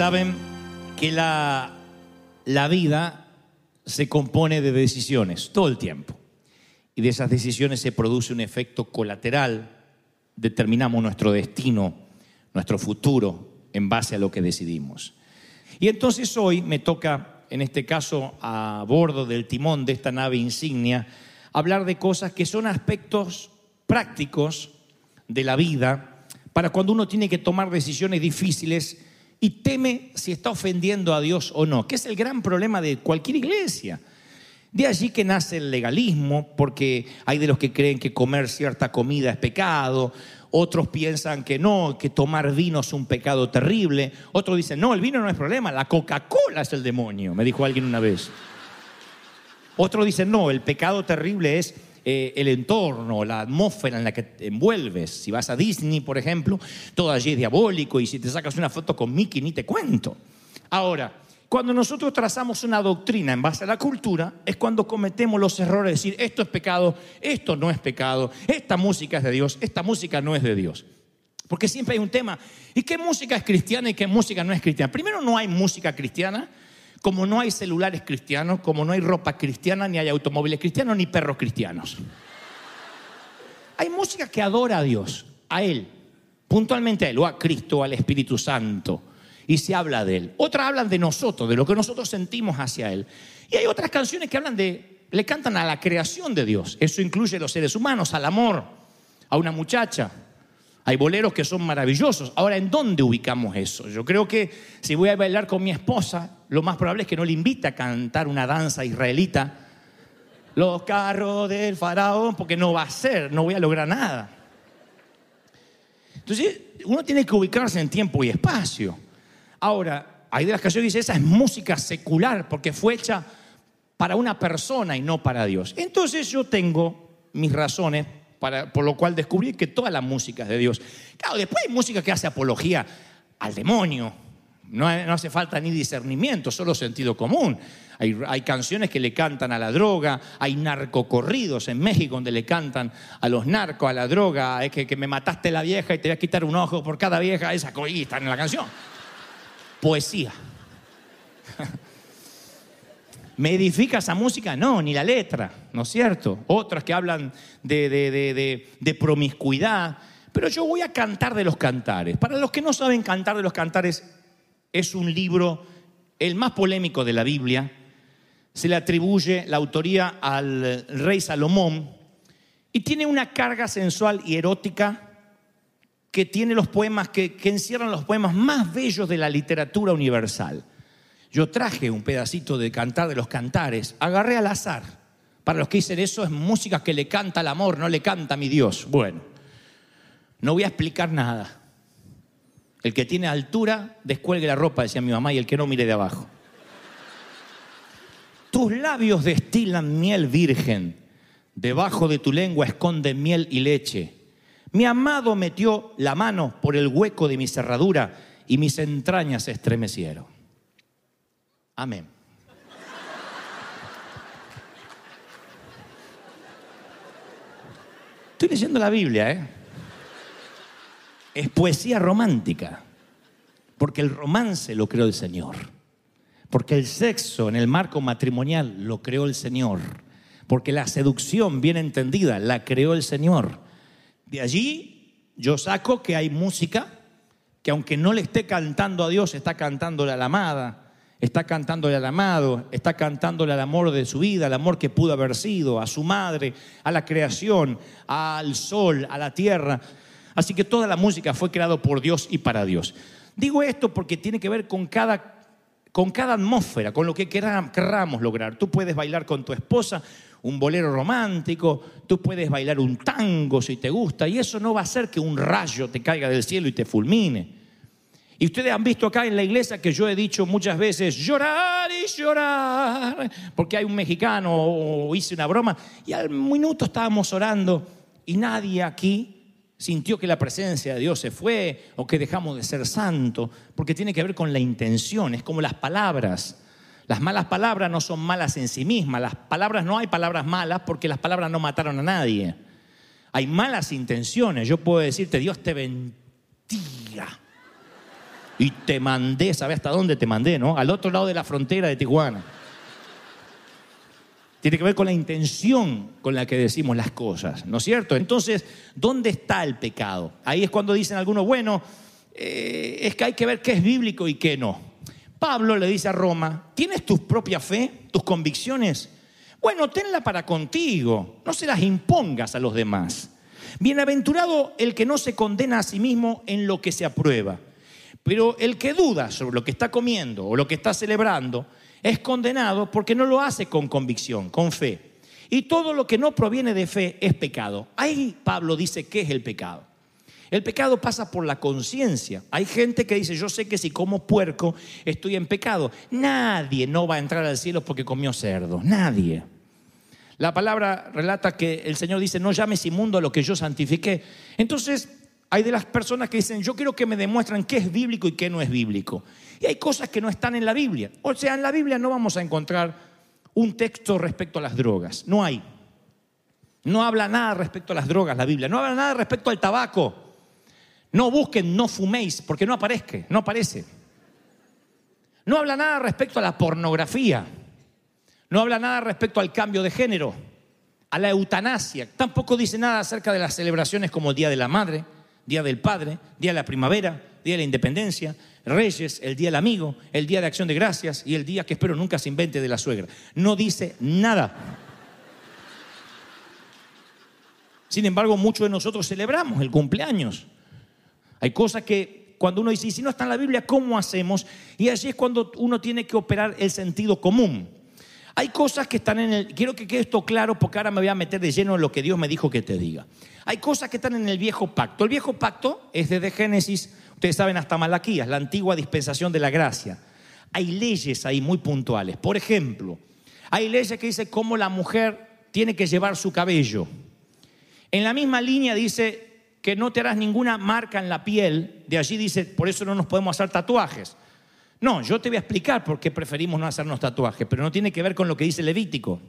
saben que la, la vida se compone de decisiones todo el tiempo. Y de esas decisiones se produce un efecto colateral. Determinamos nuestro destino, nuestro futuro, en base a lo que decidimos. Y entonces hoy me toca, en este caso, a bordo del timón de esta nave insignia, hablar de cosas que son aspectos prácticos de la vida para cuando uno tiene que tomar decisiones difíciles y teme si está ofendiendo a Dios o no, que es el gran problema de cualquier iglesia. De allí que nace el legalismo, porque hay de los que creen que comer cierta comida es pecado, otros piensan que no, que tomar vino es un pecado terrible, otros dicen, no, el vino no es problema, la Coca-Cola es el demonio, me dijo alguien una vez. Otros dicen, no, el pecado terrible es eh, el entorno, la atmósfera en la que te envuelves. Si vas a Disney, por ejemplo, todo allí es diabólico y si te sacas una foto con Mickey, ni te cuento. Ahora, cuando nosotros trazamos una doctrina en base a la cultura, es cuando cometemos los errores de decir, esto es pecado, esto no es pecado, esta música es de Dios, esta música no es de Dios. Porque siempre hay un tema, ¿y qué música es cristiana y qué música no es cristiana? Primero, no hay música cristiana, como no hay celulares cristianos, como no hay ropa cristiana, ni hay automóviles cristianos, ni perros cristianos. Hay música que adora a Dios, a Él, puntualmente a Él, o a Cristo, al Espíritu Santo, y se habla de Él. Otras hablan de nosotros, de lo que nosotros sentimos hacia Él. Y hay otras canciones que hablan de, le cantan a la creación de Dios. Eso incluye a los seres humanos, al amor, a una muchacha. Hay boleros que son maravillosos. Ahora, ¿en dónde ubicamos eso? Yo creo que si voy a bailar con mi esposa, lo más probable es que no le invite a cantar una danza israelita. Los carros del faraón, porque no va a ser, no voy a lograr nada. Entonces, uno tiene que ubicarse en tiempo y espacio. Ahora, hay de las canciones que dice, esa es música secular, porque fue hecha para una persona y no para Dios. Entonces yo tengo mis razones para, por lo cual descubrí que toda la música es de Dios. Claro, después hay música que hace apología al demonio. No, no hace falta ni discernimiento, solo sentido común. Hay, hay, canciones que le cantan a la droga, hay narcocorridos en México donde le cantan a los narcos, a la droga, es que, que me mataste la vieja y te voy a quitar un ojo por cada vieja, esa ahí está en la canción. Poesía. ¿Me edifica esa música? No, ni la letra, ¿no es cierto? Otras que hablan de, promiscuidad. Pero yo voy a cantar de los cantares. Para los que no saben cantar de los cantares, es un libro, el más polémico de la Biblia. Se le atribuye la autoría al rey Salomón y tiene una carga sensual y erótica que tiene los poemas, que encierran los poemas más bellos de la literatura universal. Yo traje un pedacito de cantar de los cantares, agarré al azar. Para los que dicen eso es música que le canta al amor, no le canta a mi Dios. Bueno, no voy a explicar nada. El que tiene altura, descuelgue la ropa, decía mi mamá, y el que no mire de abajo. Tus labios destilan miel virgen, debajo de tu lengua esconde miel y leche. Mi amado metió la mano por el hueco de mi cerradura y mis entrañas se estremecieron. Amén. Estoy leyendo la Biblia, ¿eh? Es poesía romántica, porque el romance lo creó el Señor, porque el sexo en el marco matrimonial lo creó el Señor, porque la seducción bien entendida la creó el Señor. De allí yo saco que hay música que aunque no le esté cantando a Dios, está cantándole a la amada, está cantándole al amado, está cantándole al amor de su vida, al amor que pudo haber sido, a su madre, a la creación, al sol, a la tierra. Así que toda la música fue creada por Dios y para Dios. Digo esto porque tiene que ver con cada, con cada atmósfera, con lo que querramos lograr. Tú puedes bailar con tu esposa un bolero romántico, tú puedes bailar un tango si te gusta, y eso no va a hacer que un rayo te caiga del cielo y te fulmine. Y ustedes han visto acá en la iglesia que yo he dicho muchas veces, llorar y llorar, porque hay un mexicano o hice una broma, y al minuto estábamos orando y nadie aquí sintió que la presencia de Dios se fue o que dejamos de ser santos, porque tiene que ver con la intención, es como las palabras. Las malas palabras no son malas en sí mismas, las palabras no hay palabras malas porque las palabras no mataron a nadie. Hay malas intenciones, yo puedo decirte, Dios te bendiga. Y te mandé, ¿sabes hasta dónde te mandé, no? Al otro lado de la frontera de Tijuana. Tiene que ver con la intención con la que decimos las cosas, ¿no es cierto? Entonces, ¿dónde está el pecado? Ahí es cuando dicen algunos, bueno, eh, es que hay que ver qué es bíblico y qué no. Pablo le dice a Roma, ¿tienes tu propia fe, tus convicciones? Bueno, tenla para contigo, no se las impongas a los demás. Bienaventurado el que no se condena a sí mismo en lo que se aprueba. Pero el que duda sobre lo que está comiendo o lo que está celebrando es condenado porque no lo hace con convicción, con fe. Y todo lo que no proviene de fe es pecado. Ahí Pablo dice qué es el pecado. El pecado pasa por la conciencia. Hay gente que dice, yo sé que si como puerco estoy en pecado. Nadie no va a entrar al cielo porque comió cerdo. Nadie. La palabra relata que el Señor dice, no llames inmundo a lo que yo santifiqué. Entonces, hay de las personas que dicen, yo quiero que me demuestren qué es bíblico y qué no es bíblico. Y hay cosas que no están en la Biblia. O sea, en la Biblia no vamos a encontrar un texto respecto a las drogas. No hay. No habla nada respecto a las drogas la Biblia. No habla nada respecto al tabaco. No busquen, no fuméis, porque no aparezca, no aparece. No habla nada respecto a la pornografía. No habla nada respecto al cambio de género, a la eutanasia. Tampoco dice nada acerca de las celebraciones como el Día de la Madre, Día del Padre, Día de la Primavera, Día de la Independencia, Reyes, el Día del Amigo, el Día de Acción de Gracias y el día que espero nunca se invente de la suegra. No dice nada. Sin embargo, muchos de nosotros celebramos el cumpleaños. Hay cosas que cuando uno dice, "Y si no está en la Biblia, ¿cómo hacemos? Y allí es cuando uno tiene que operar el sentido común. Hay cosas que están en el... Quiero que quede esto claro porque ahora me voy a meter de lleno en lo que Dios me dijo que te diga. Hay cosas que están en el viejo pacto. El viejo pacto es desde Génesis, ustedes saben, hasta Malaquías, la antigua dispensación de la gracia. Hay leyes ahí muy puntuales. Por ejemplo, hay leyes que dicen cómo la mujer tiene que llevar su cabello. En la misma línea dice que no te harás ninguna marca en la piel. De allí dice, por eso no nos podemos hacer tatuajes. No, yo te voy a explicar por qué preferimos no hacernos tatuajes, pero no tiene que ver con lo que dice Levítico.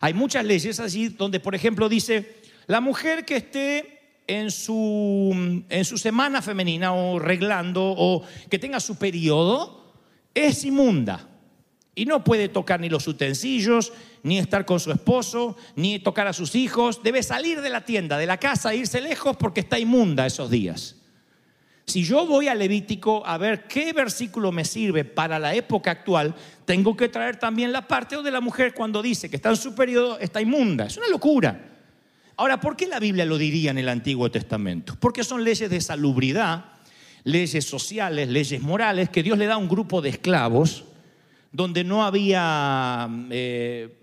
Hay muchas leyes allí donde, por ejemplo, dice, la mujer que esté en su, en su semana femenina o reglando o que tenga su periodo, es inmunda. Y no puede tocar ni los utensilios, ni estar con su esposo, ni tocar a sus hijos. Debe salir de la tienda, de la casa, irse lejos porque está inmunda esos días. Si yo voy a Levítico a ver qué versículo me sirve para la época actual, tengo que traer también la parte de la mujer cuando dice que está en su periodo, está inmunda. Es una locura. Ahora, ¿por qué la Biblia lo diría en el Antiguo Testamento? Porque son leyes de salubridad, leyes sociales, leyes morales, que Dios le da a un grupo de esclavos donde no había eh,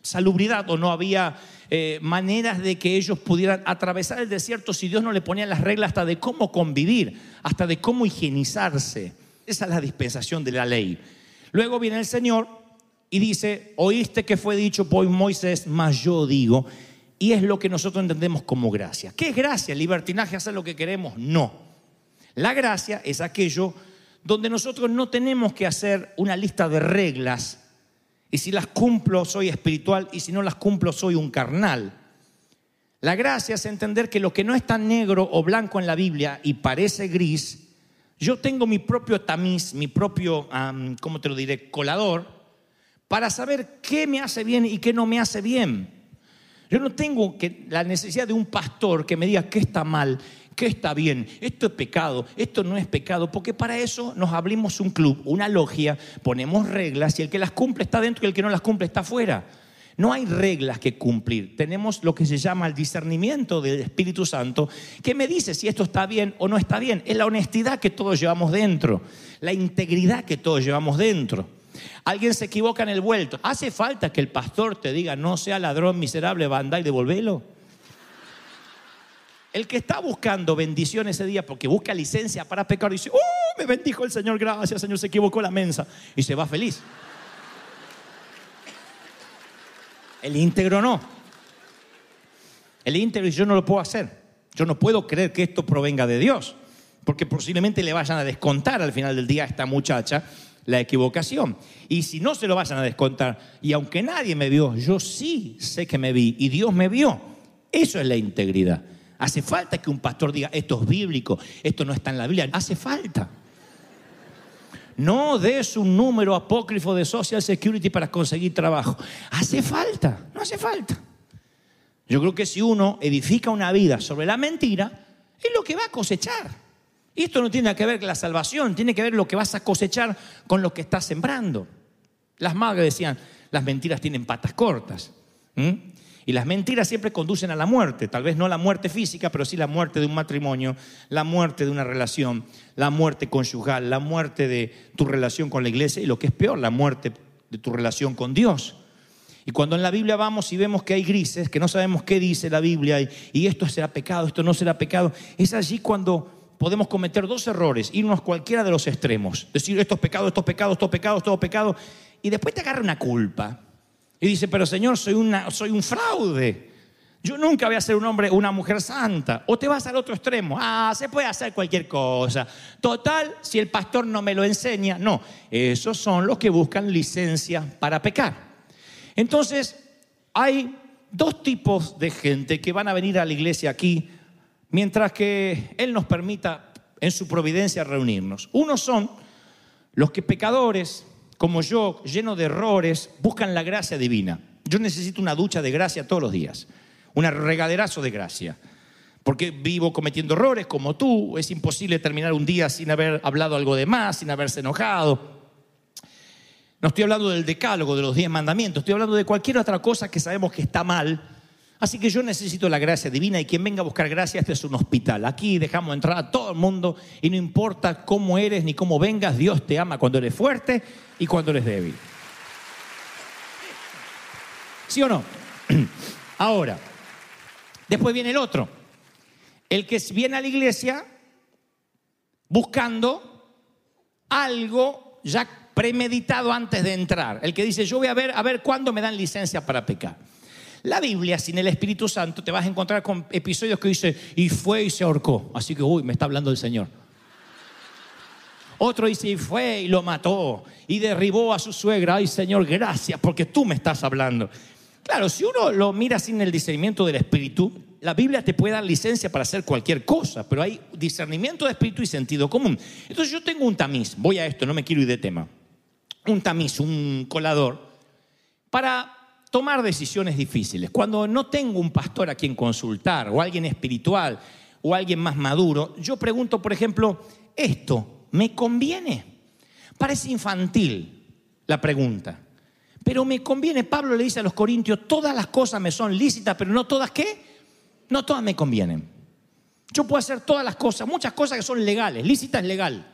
salubridad o no había eh, maneras de que ellos pudieran atravesar el desierto si Dios no le ponía las reglas hasta de cómo convivir, hasta de cómo higienizarse. Esa es la dispensación de la ley. Luego viene el Señor y dice, oíste que fue dicho por Moisés, mas yo digo, y es lo que nosotros entendemos como gracia. ¿Qué es gracia? ¿Libertinaje hacer lo que queremos? No. La gracia es aquello donde nosotros no tenemos que hacer una lista de reglas y si las cumplo soy espiritual y si no las cumplo soy un carnal. La gracia es entender que lo que no es tan negro o blanco en la Biblia y parece gris, yo tengo mi propio tamiz, mi propio, ¿cómo te lo diré?, colador, para saber qué me hace bien y qué no me hace bien. Yo no tengo que, la necesidad de un pastor que me diga qué está mal, qué está bien, esto es pecado, esto no es pecado, porque para eso nos abrimos un club, una logia, ponemos reglas y el que las cumple está dentro y el que no las cumple está afuera. No hay reglas que cumplir. Tenemos lo que se llama el discernimiento del Espíritu Santo, que me dice si esto está bien o no está bien. Es la honestidad que todos llevamos dentro, la integridad que todos llevamos dentro. Alguien se equivoca en el vuelto. ¿Hace falta que el pastor te diga no sea ladrón miserable, banda y devolvelo? El que está buscando bendición ese día porque busca licencia para pecar dice, ¡Oh, me bendijo el Señor, gracias, Señor, se equivocó la mensa! Y se va feliz. El íntegro no. El íntegro yo no lo puedo hacer. Yo no puedo creer que esto provenga de Dios, porque posiblemente le vayan a descontar al final del día a esta muchacha la equivocación. Y si no se lo vayan a descontar, y aunque nadie me vio, yo sí sé que me vi y Dios me vio. Eso es la integridad. Hace falta que un pastor diga, esto es bíblico, esto no está en la Biblia. Hace falta. No des un número apócrifo de Social Security para conseguir trabajo. Hace falta, no hace falta. Yo creo que si uno edifica una vida sobre la mentira, es lo que va a cosechar. Y esto no tiene que ver con la salvación, tiene que ver lo que vas a cosechar con lo que estás sembrando. Las madres decían, las mentiras tienen patas cortas. Y las mentiras siempre conducen a la muerte, tal vez no la muerte física, pero sí la muerte de un matrimonio, la muerte de una relación, la muerte conyugal, la muerte de tu relación con la iglesia y lo que es peor, la muerte de tu relación con Dios. Y cuando en la Biblia vamos y vemos que hay grises, que no sabemos qué dice la Biblia y, esto será pecado, esto no será pecado, es allí cuando podemos cometer dos errores, irnos cualquiera de los extremos, decir esto es pecado, esto es pecado, esto es pecado, esto es pecado, y después te agarra una culpa. Y dice, pero Señor, soy, una, soy un fraude. Yo nunca voy a ser un hombre, una mujer santa. O te vas al otro extremo. Ah, se puede hacer cualquier cosa. Total, si el pastor no me lo enseña. No, esos son los que buscan licencia para pecar. Entonces, hay dos tipos de gente que van a venir a la iglesia aquí mientras que Él nos permita en su providencia reunirnos. Unos son los que pecadores, como yo, llenos de errores, buscan la gracia divina. Yo necesito una ducha de gracia todos los días, un regaderazo de gracia. Porque vivo cometiendo errores como tú, es imposible terminar un día sin haber hablado algo de más, sin haberse enojado. No estoy hablando del decálogo, de los diez mandamientos, estoy hablando de cualquier otra cosa que sabemos que está mal Así que yo necesito la gracia divina y quien venga a buscar gracia, este es un hospital. Aquí dejamos entrar a todo el mundo y no importa cómo eres ni cómo vengas, Dios te ama cuando eres fuerte y cuando eres débil. ¿Sí o no? Ahora, después viene el otro, el que viene a la iglesia buscando algo ya premeditado antes de entrar. El que dice, yo voy a ver, a ver cuándo me dan licencia para pecar. La Biblia, sin el Espíritu Santo, te vas a encontrar con episodios que dice, y fue y se ahorcó. Así que, uy, me está hablando el Señor. Otro dice, y fue y lo mató, y derribó a su suegra. Ay, Señor, gracias, porque tú me estás hablando. Claro, si uno lo mira sin el discernimiento del Espíritu, la Biblia te puede dar licencia para hacer cualquier cosa, pero hay discernimiento de Espíritu y sentido común. Entonces yo tengo un tamiz, voy a esto, no me quiero ir de tema. Un tamiz, un colador, para tomar decisiones difíciles. Cuando no tengo un pastor a quien consultar, o alguien espiritual, o alguien más maduro, yo pregunto, por ejemplo, ¿esto me conviene? Parece infantil la pregunta, pero me conviene. Pablo le dice a los corintios, todas las cosas me son lícitas, pero no todas qué? No todas me convienen. Yo puedo hacer todas las cosas, muchas cosas que son legales, lícita es legal.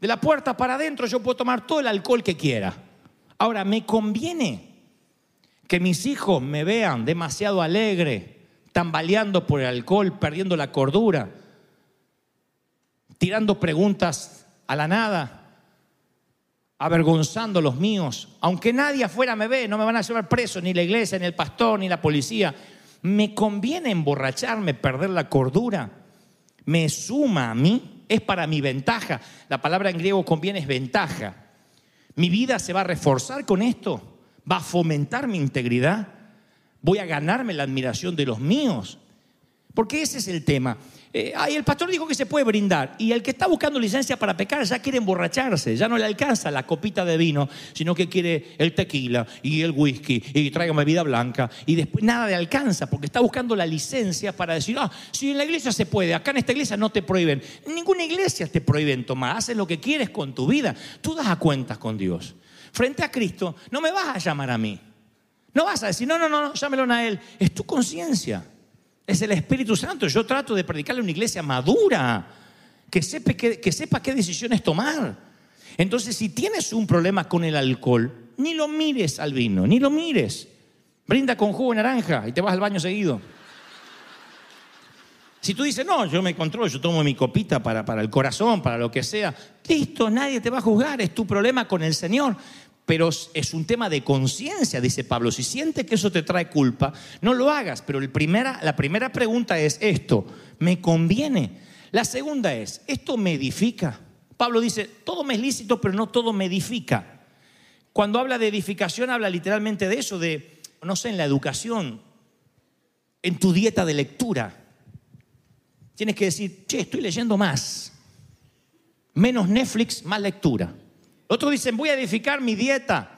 De la puerta para adentro yo puedo tomar todo el alcohol que quiera. Ahora, ¿me conviene? que mis hijos me vean demasiado alegre, tambaleando por el alcohol, perdiendo la cordura, tirando preguntas a la nada, avergonzando a los míos. Aunque nadie afuera me ve, no me van a llevar preso, ni la iglesia, ni el pastor, ni la policía. ¿Me conviene emborracharme, perder la cordura? ¿Me suma a mí? ¿Es para mi ventaja? La palabra en griego conviene es ventaja. ¿Mi vida se va a reforzar con esto? va a fomentar mi integridad, voy a ganarme la admiración de los míos. Porque ese es el tema. Eh, el pastor dijo que se puede brindar. Y el que está buscando licencia para pecar ya quiere emborracharse, ya no le alcanza la copita de vino, sino que quiere el tequila y el whisky y tráigame bebida blanca. Y después nada le alcanza porque está buscando la licencia para decir, ah, si en la iglesia se puede, acá en esta iglesia no te prohíben, en ninguna iglesia te prohíben tomar, haces lo que quieres con tu vida, tú das a cuentas con Dios. Frente a Cristo, no me vas a llamar a mí, no vas a decir, no, no, no, llámelo a Él, es tu conciencia. Es el Espíritu Santo. Yo trato de predicarle a una iglesia madura, que sepa, qué decisiones tomar. Entonces, si tienes un problema con el alcohol, ni lo mires al vino, ni lo mires. Brinda con jugo de naranja y te vas al baño seguido. Si tú dices, no, yo me controlo, yo tomo mi copita para, para el corazón, para lo que sea, listo, nadie te va a juzgar, es tu problema con el Señor pero es un tema de conciencia, dice Pablo. Si sientes que eso te trae culpa, no lo hagas. Pero la primera pregunta es esto, ¿me conviene? La segunda es, ¿esto me edifica? Pablo dice, todo me es lícito, pero no todo me edifica. Cuando habla de edificación, habla literalmente de eso, de, no sé, en la educación, en tu dieta de lectura. Tienes que decir, che, estoy leyendo más. Menos Netflix, más lectura. Otros dicen, voy a edificar mi dieta.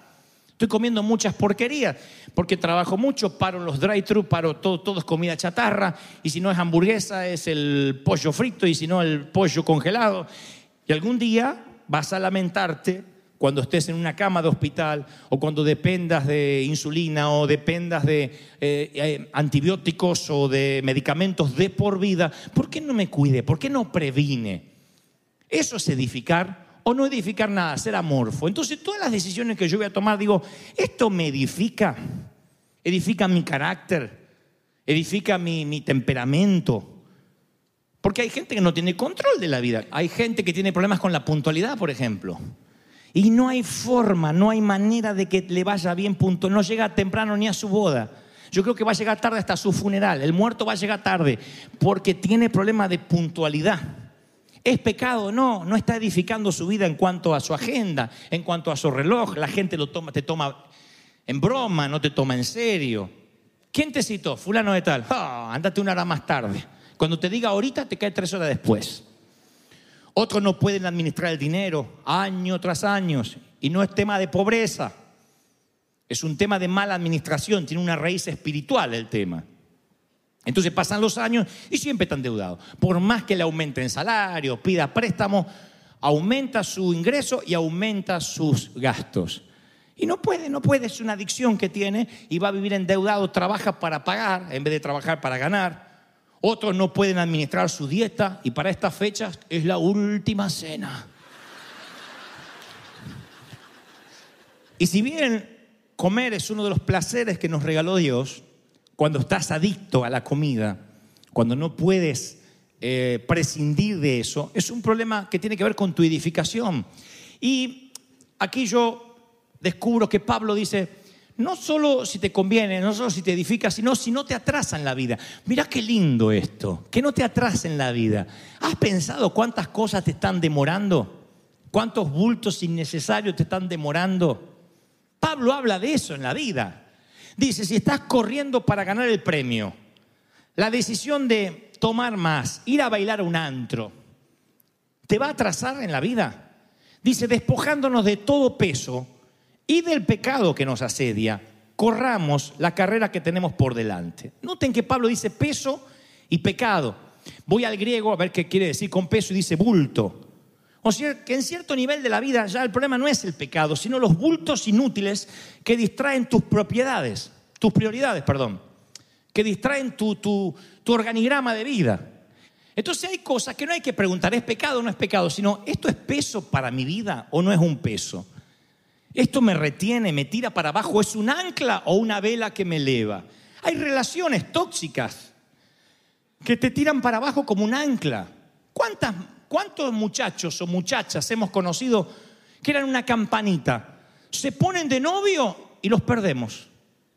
Estoy comiendo muchas porquerías porque trabajo mucho, paro los drive-thru, paro todo, todo es comida chatarra y si no es hamburguesa es el pollo frito y si no el pollo congelado. Y algún día vas a lamentarte cuando estés en una cama de hospital o cuando dependas de insulina o dependas de eh, eh, antibióticos o de medicamentos de por vida. ¿Por qué no me cuide? ¿Por qué no previne? Eso es edificar o no edificar nada, ser amorfo. Entonces todas las decisiones que yo voy a tomar, digo, esto me edifica, edifica mi carácter, edifica mi, temperamento. Porque hay gente que no tiene control de la vida. Hay gente que tiene problemas con la puntualidad, por ejemplo. Y no hay forma, no hay manera de que le vaya bien puntual. No llega temprano ni a su boda. Yo creo que va a llegar tarde hasta su funeral. El muerto va a llegar tarde porque tiene problemas de puntualidad. ¿Es pecado? No, no está edificando su vida en cuanto a su agenda, en cuanto a su reloj. La gente lo toma, te toma en broma, no te toma en serio. ¿Quién te citó? Fulano de tal. Ah, ándate una hora más tarde. Cuando te diga ahorita, te cae tres horas después. Otros no pueden administrar el dinero año tras año. Y no es tema de pobreza. Es un tema de mala administración. Tiene una raíz espiritual el tema. Entonces pasan los años y siempre está endeudado. Por más que le aumenten salario, pida préstamo, aumenta su ingreso y aumenta sus gastos. Y no puede, no puede, es una adicción que tiene y va a vivir endeudado, trabaja para pagar en vez de trabajar para ganar. Otros no pueden administrar su dieta y para estas fechas es la última cena. Y si bien comer es uno de los placeres que nos regaló Dios, cuando estás adicto a la comida, cuando no puedes eh, prescindir de eso, es un problema que tiene que ver con tu edificación. Y aquí yo descubro que Pablo dice, no solo si te conviene, no solo si te edifica, sino si no te atrasa en la vida. Mira qué lindo esto, que no te atrasa en la vida. ¿Has pensado cuántas cosas te están demorando? ¿Cuántos bultos innecesarios te están demorando? Pablo habla de eso en la vida. Dice, si estás corriendo para ganar el premio, la decisión de tomar más, ir a bailar a un antro, ¿te va a atrasar en la vida? Dice, despojándonos de todo peso y del pecado que nos asedia, corramos la carrera que tenemos por delante. Noten que Pablo dice peso y pecado. Voy al griego a ver qué quiere decir con peso y dice bulto. O sea, que en cierto nivel de la vida ya el problema no es el pecado, sino los bultos inútiles que distraen tus propiedades, tus prioridades, perdón, que distraen tu, tu, tu organigrama de vida. Entonces hay cosas que no hay que preguntar, ¿es pecado o no es pecado? Sino, ¿esto es peso para mi vida o no es un peso? ¿Esto me retiene, me tira para abajo? ¿Es un ancla o una vela que me eleva? Hay relaciones tóxicas que te tiran para abajo como un ancla. ¿Cuántas ¿Cuántos muchachos o muchachas hemos conocido que eran una campanita? Se ponen de novio y los perdemos.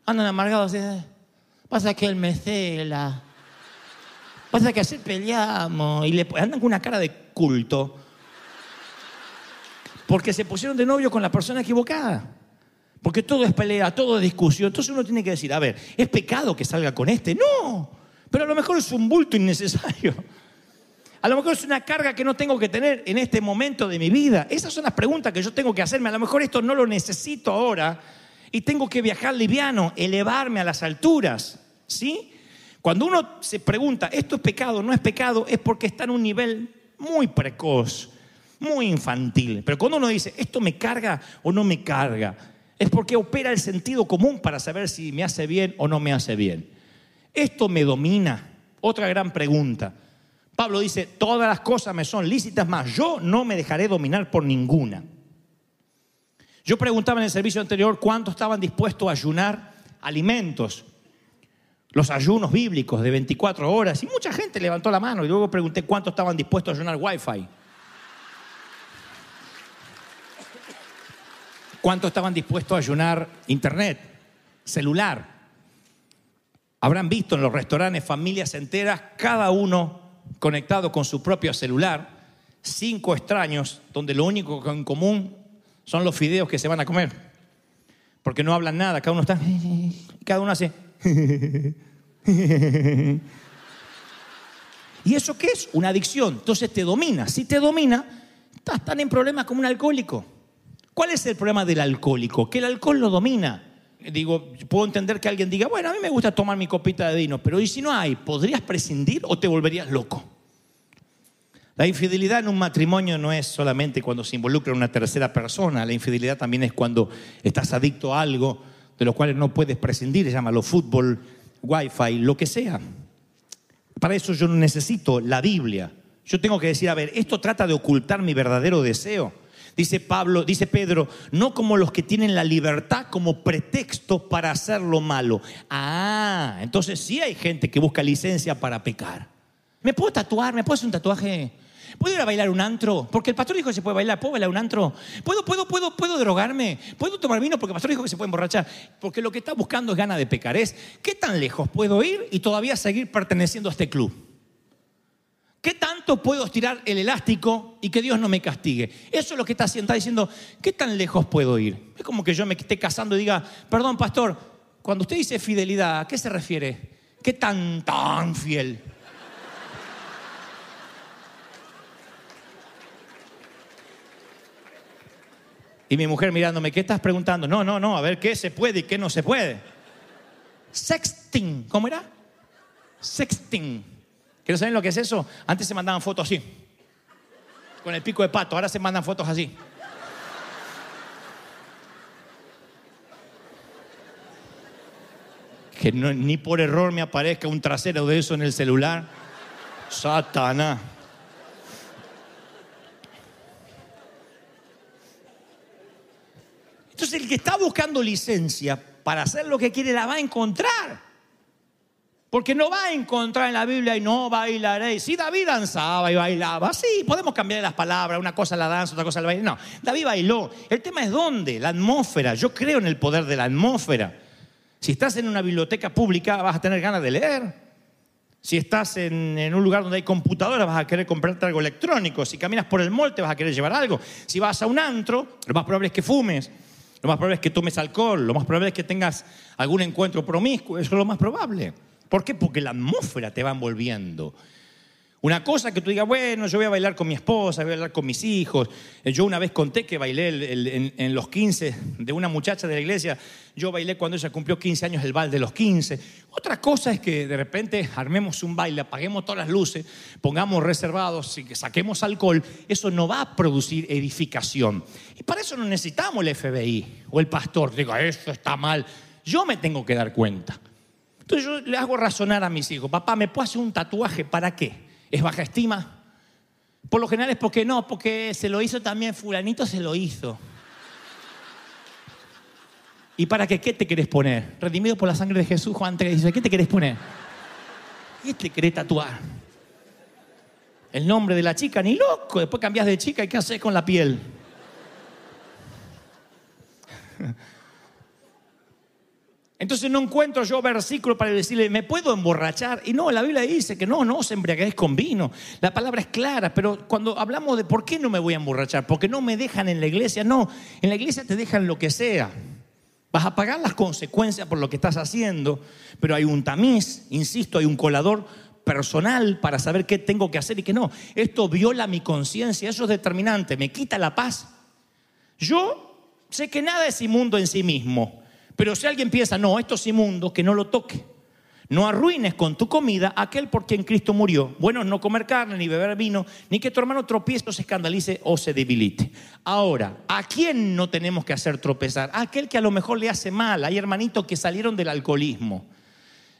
Andan amargados. Eh, pasa que él me cela. Pasa que así peleamos. Y le andan con una cara de culto. Porque se pusieron de novio con la persona equivocada. Porque todo es pelea, todo es discusión. Entonces uno tiene que decir, a ver, ¿es pecado que salga con este? No. Pero a lo mejor es un bulto innecesario. A lo mejor es una carga que no tengo que tener en este momento de mi vida. Esas son las preguntas que yo tengo que hacerme. A lo mejor esto no lo necesito ahora y tengo que viajar liviano, elevarme a las alturas. ¿Sí? Cuando uno se pregunta, ¿esto es pecado? ¿No es pecado? Es porque está en un nivel muy precoz, muy infantil. Pero cuando uno dice, ¿esto me carga o no me carga? Es porque opera el sentido común para saber si me hace bien o no me hace bien. ¿Esto me domina? Otra gran pregunta. Pablo dice, todas las cosas me son lícitas, más yo no me dejaré dominar por ninguna. Yo preguntaba en el servicio anterior cuántos estaban dispuestos a ayunar alimentos, los ayunos bíblicos de 24 horas, y mucha gente levantó la mano y luego pregunté cuántos estaban dispuestos a ayunar wifi. ¿Cuántos estaban dispuestos a ayunar internet, celular? Habrán visto en los restaurantes familias enteras, cada uno conectado con su propio celular, cinco extraños, donde lo único en común son los fideos que se van a comer. Porque no hablan nada, cada uno está, cada uno hace. ¿Y eso qué es? Una adicción. Entonces te domina. Si te domina, estás tan en problemas como un alcohólico. ¿Cuál es el problema del alcohólico? Que el alcohol lo domina. Digo, puedo entender que alguien diga, bueno, a mí me gusta tomar mi copita de vino, pero ¿y si no hay? ¿Podrías prescindir o te volverías loco? La infidelidad en un matrimonio no es solamente cuando se involucra una tercera persona, la infidelidad también es cuando estás adicto a algo de lo cual no puedes prescindir, llámalo fútbol, wifi, lo que sea. Para eso yo no necesito la Biblia. Yo tengo que decir, a ver, esto trata de ocultar mi verdadero deseo. Dice Pablo, dice Pedro, no como los que tienen la libertad como pretexto para hacer lo malo. Ah, entonces sí hay gente que busca licencia para pecar. ¿Me puedo tatuar? ¿Me puedo hacer un tatuaje? ¿Puedo ir a bailar un antro? Porque el pastor dijo que se puede bailar. ¿Puedo bailar un antro? ¿Puedo, puedo, puedo, puedo drogarme? ¿Puedo tomar vino? Porque el pastor dijo que se puede emborrachar. Porque lo que está buscando es gana de pecar. Es, ¿qué tan lejos puedo ir y todavía seguir perteneciendo a este club? ¿Qué puedo estirar el elástico y que Dios no me castigue? Eso es lo que está haciendo. Está diciendo, ¿qué tan lejos puedo ir? Es como que yo me esté casando y diga, perdón, pastor, cuando usted dice fidelidad, ¿a qué se refiere? ¿Qué tan, tan fiel? Y mi mujer mirándome, ¿qué estás preguntando? No, no, no, a ver qué se puede y qué no se puede. Sexting, ¿cómo era? Sexting. ¿Quieren saber lo que es eso? Antes se mandaban fotos así, con el pico de pato, ahora se mandan fotos así. Que no- ni por error me aparezca un trasero de eso en el celular. Satanás. Entonces el que está buscando licencia para hacer lo que quiere la va a encontrar. Porque no va a encontrar en la Biblia y no bailaréis. Sí, David danzaba y bailaba. Sí, podemos cambiar las palabras. Una cosa la danza, otra cosa la baile. No, David bailó. El tema es dónde, la atmósfera. Yo creo en el poder de la atmósfera. Si estás en una biblioteca pública vas a tener ganas de leer. Si estás en, un lugar donde hay computadoras vas a querer comprarte algo electrónico. Si caminas por el mall vas a querer llevar algo. Si vas a un antro, lo más probable es que fumes. Lo más probable es que tomes alcohol. Lo más probable es que tengas algún encuentro promiscuo. Eso es lo más probable. ¿Por qué? Porque la atmósfera te va envolviendo. Una cosa que tú digas, bueno, yo voy a bailar con mi esposa, voy a bailar con mis hijos. Eh, Yo una vez conté que bailé en, en los 15 de una muchacha de la iglesia. Yo bailé cuando ella cumplió 15 años el bal de los 15. Otra cosa es que de repente armemos un baile, apaguemos todas las luces, pongamos reservados saquemos alcohol. Eso no va a producir edificación. Y para eso no necesitamos el FBI o el pastor. Diga, eso está mal. Yo me tengo que dar cuenta. Entonces yo le hago razonar a mis hijos, papá, ¿me puedo hacer un tatuaje para qué? ¿Es baja estima? Por lo general es porque no, porque se lo hizo también fulanito, se lo hizo. ¿Y para qué? ¿Qué te querés poner? Redimido por la sangre de Jesús, Juan 3 dice, ¿qué te querés poner? ¿Qué te querés tatuar? El nombre de la chica, ni loco. Después cambias de chica y ¿qué haces con la piel? Entonces no encuentro yo versículo para decirle, ¿me puedo emborrachar? Y no, la Biblia dice que no, no os embriaguéis con vino. La palabra es clara, pero cuando hablamos de por qué no me voy a emborrachar, porque no me dejan en la iglesia, no, en la iglesia te dejan lo que sea. Vas a pagar las consecuencias por lo que estás haciendo, pero hay un tamiz, insisto, hay un colador personal para saber qué tengo que hacer y qué no. Esto viola mi conciencia, eso es determinante, me quita la paz. Yo sé que nada es inmundo en sí mismo, pero si alguien piensa, no, esto es inmundo, que no lo toque. No arruines con tu comida aquel por quien Cristo murió. Bueno, no comer carne, ni beber vino, ni que tu hermano tropiece o se escandalice o se debilite. Ahora, ¿a quién no tenemos que hacer tropezar? A aquel que a lo mejor le hace mal. Hay hermanitos que salieron del alcoholismo,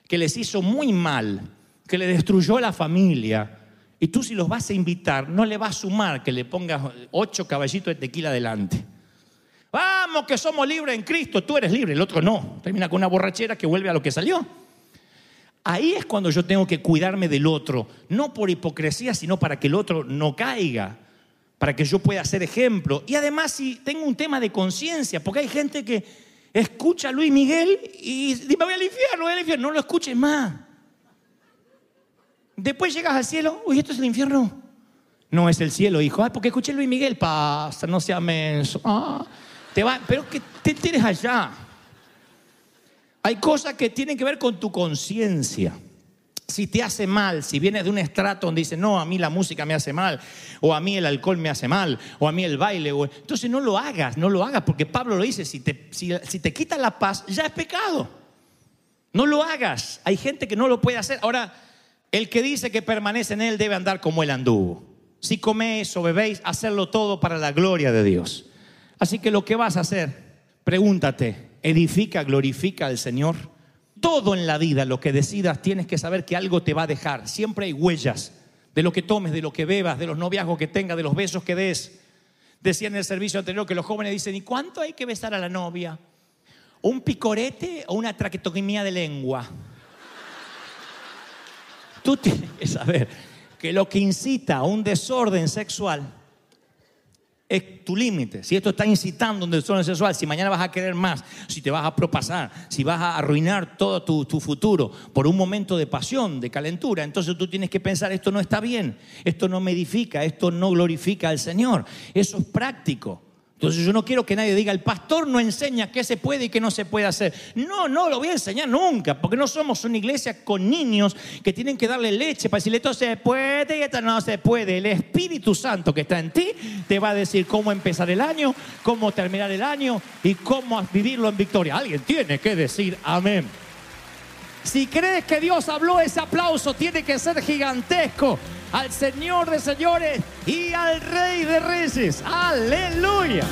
que les hizo muy mal, que le destruyó la familia. Y tú si los vas a invitar, no le vas a sumar que le pongas ocho caballitos de tequila adelante. Vamos, que somos libres en Cristo, tú eres libre, el otro no. Termina con una borrachera que vuelve a lo que salió. Ahí es cuando yo tengo que cuidarme del otro, no por hipocresía, sino para que el otro no caiga, para que yo pueda ser ejemplo. Y además si tengo un tema de conciencia, porque hay gente que escucha a Luis Miguel y dice, me voy al infierno, voy al infierno, no lo escuches más. Después llegas al cielo, uy, esto es el infierno. No es el cielo, hijo. Ay, porque escuché a Luis Miguel, pasa, no sea menso. Ah, pero que te tienes allá. Hay cosas que tienen que ver con tu conciencia. Si te hace mal, si vienes de un estrato donde dice, no, a mí la música me hace mal, o a mí el alcohol me hace mal, o a mí el baile, entonces no lo hagas, no lo hagas, porque Pablo lo dice, si te, si te quita la paz, ya es pecado. No lo hagas. Hay gente que no lo puede hacer. Ahora, el que dice que permanece en él debe andar como él anduvo. Si coméis o bebéis, hacerlo todo para la gloria de Dios. Así que lo que vas a hacer, pregúntate, edifica, glorifica al Señor. Todo en la vida, lo que decidas, tienes que saber que algo te va a dejar. Siempre hay huellas de lo que tomes, de lo que bebas, de los noviazgos que tengas, de los besos que des. Decía en el servicio anterior que los jóvenes dicen, ¿y cuánto hay que besar a la novia? ¿Un picorete o una traquetomía de lengua? Tú tienes que saber que lo que incita a un desorden sexual es tu límite. Si esto está incitando un desorden sexual, si mañana vas a querer más, si te vas a propasar, si vas a arruinar todo tu, tu, futuro por un momento de pasión, de calentura, entonces tú tienes que pensar, esto no está bien, esto no me edifica, esto no glorifica al Señor. Eso es práctico. Entonces yo no quiero que nadie diga, el pastor no enseña qué se puede y qué no se puede hacer. No, no lo voy a enseñar nunca, porque no somos una iglesia con niños que tienen que darle leche para decirle esto se puede y esto no se puede. El Espíritu Santo que está en ti te va a decir cómo empezar el año, cómo terminar el año y cómo vivirlo en victoria. Alguien tiene que decir amén. Si crees que Dios habló, ese aplauso tiene que ser gigantesco al Señor de señores y al Rey de Reyes. Aleluya.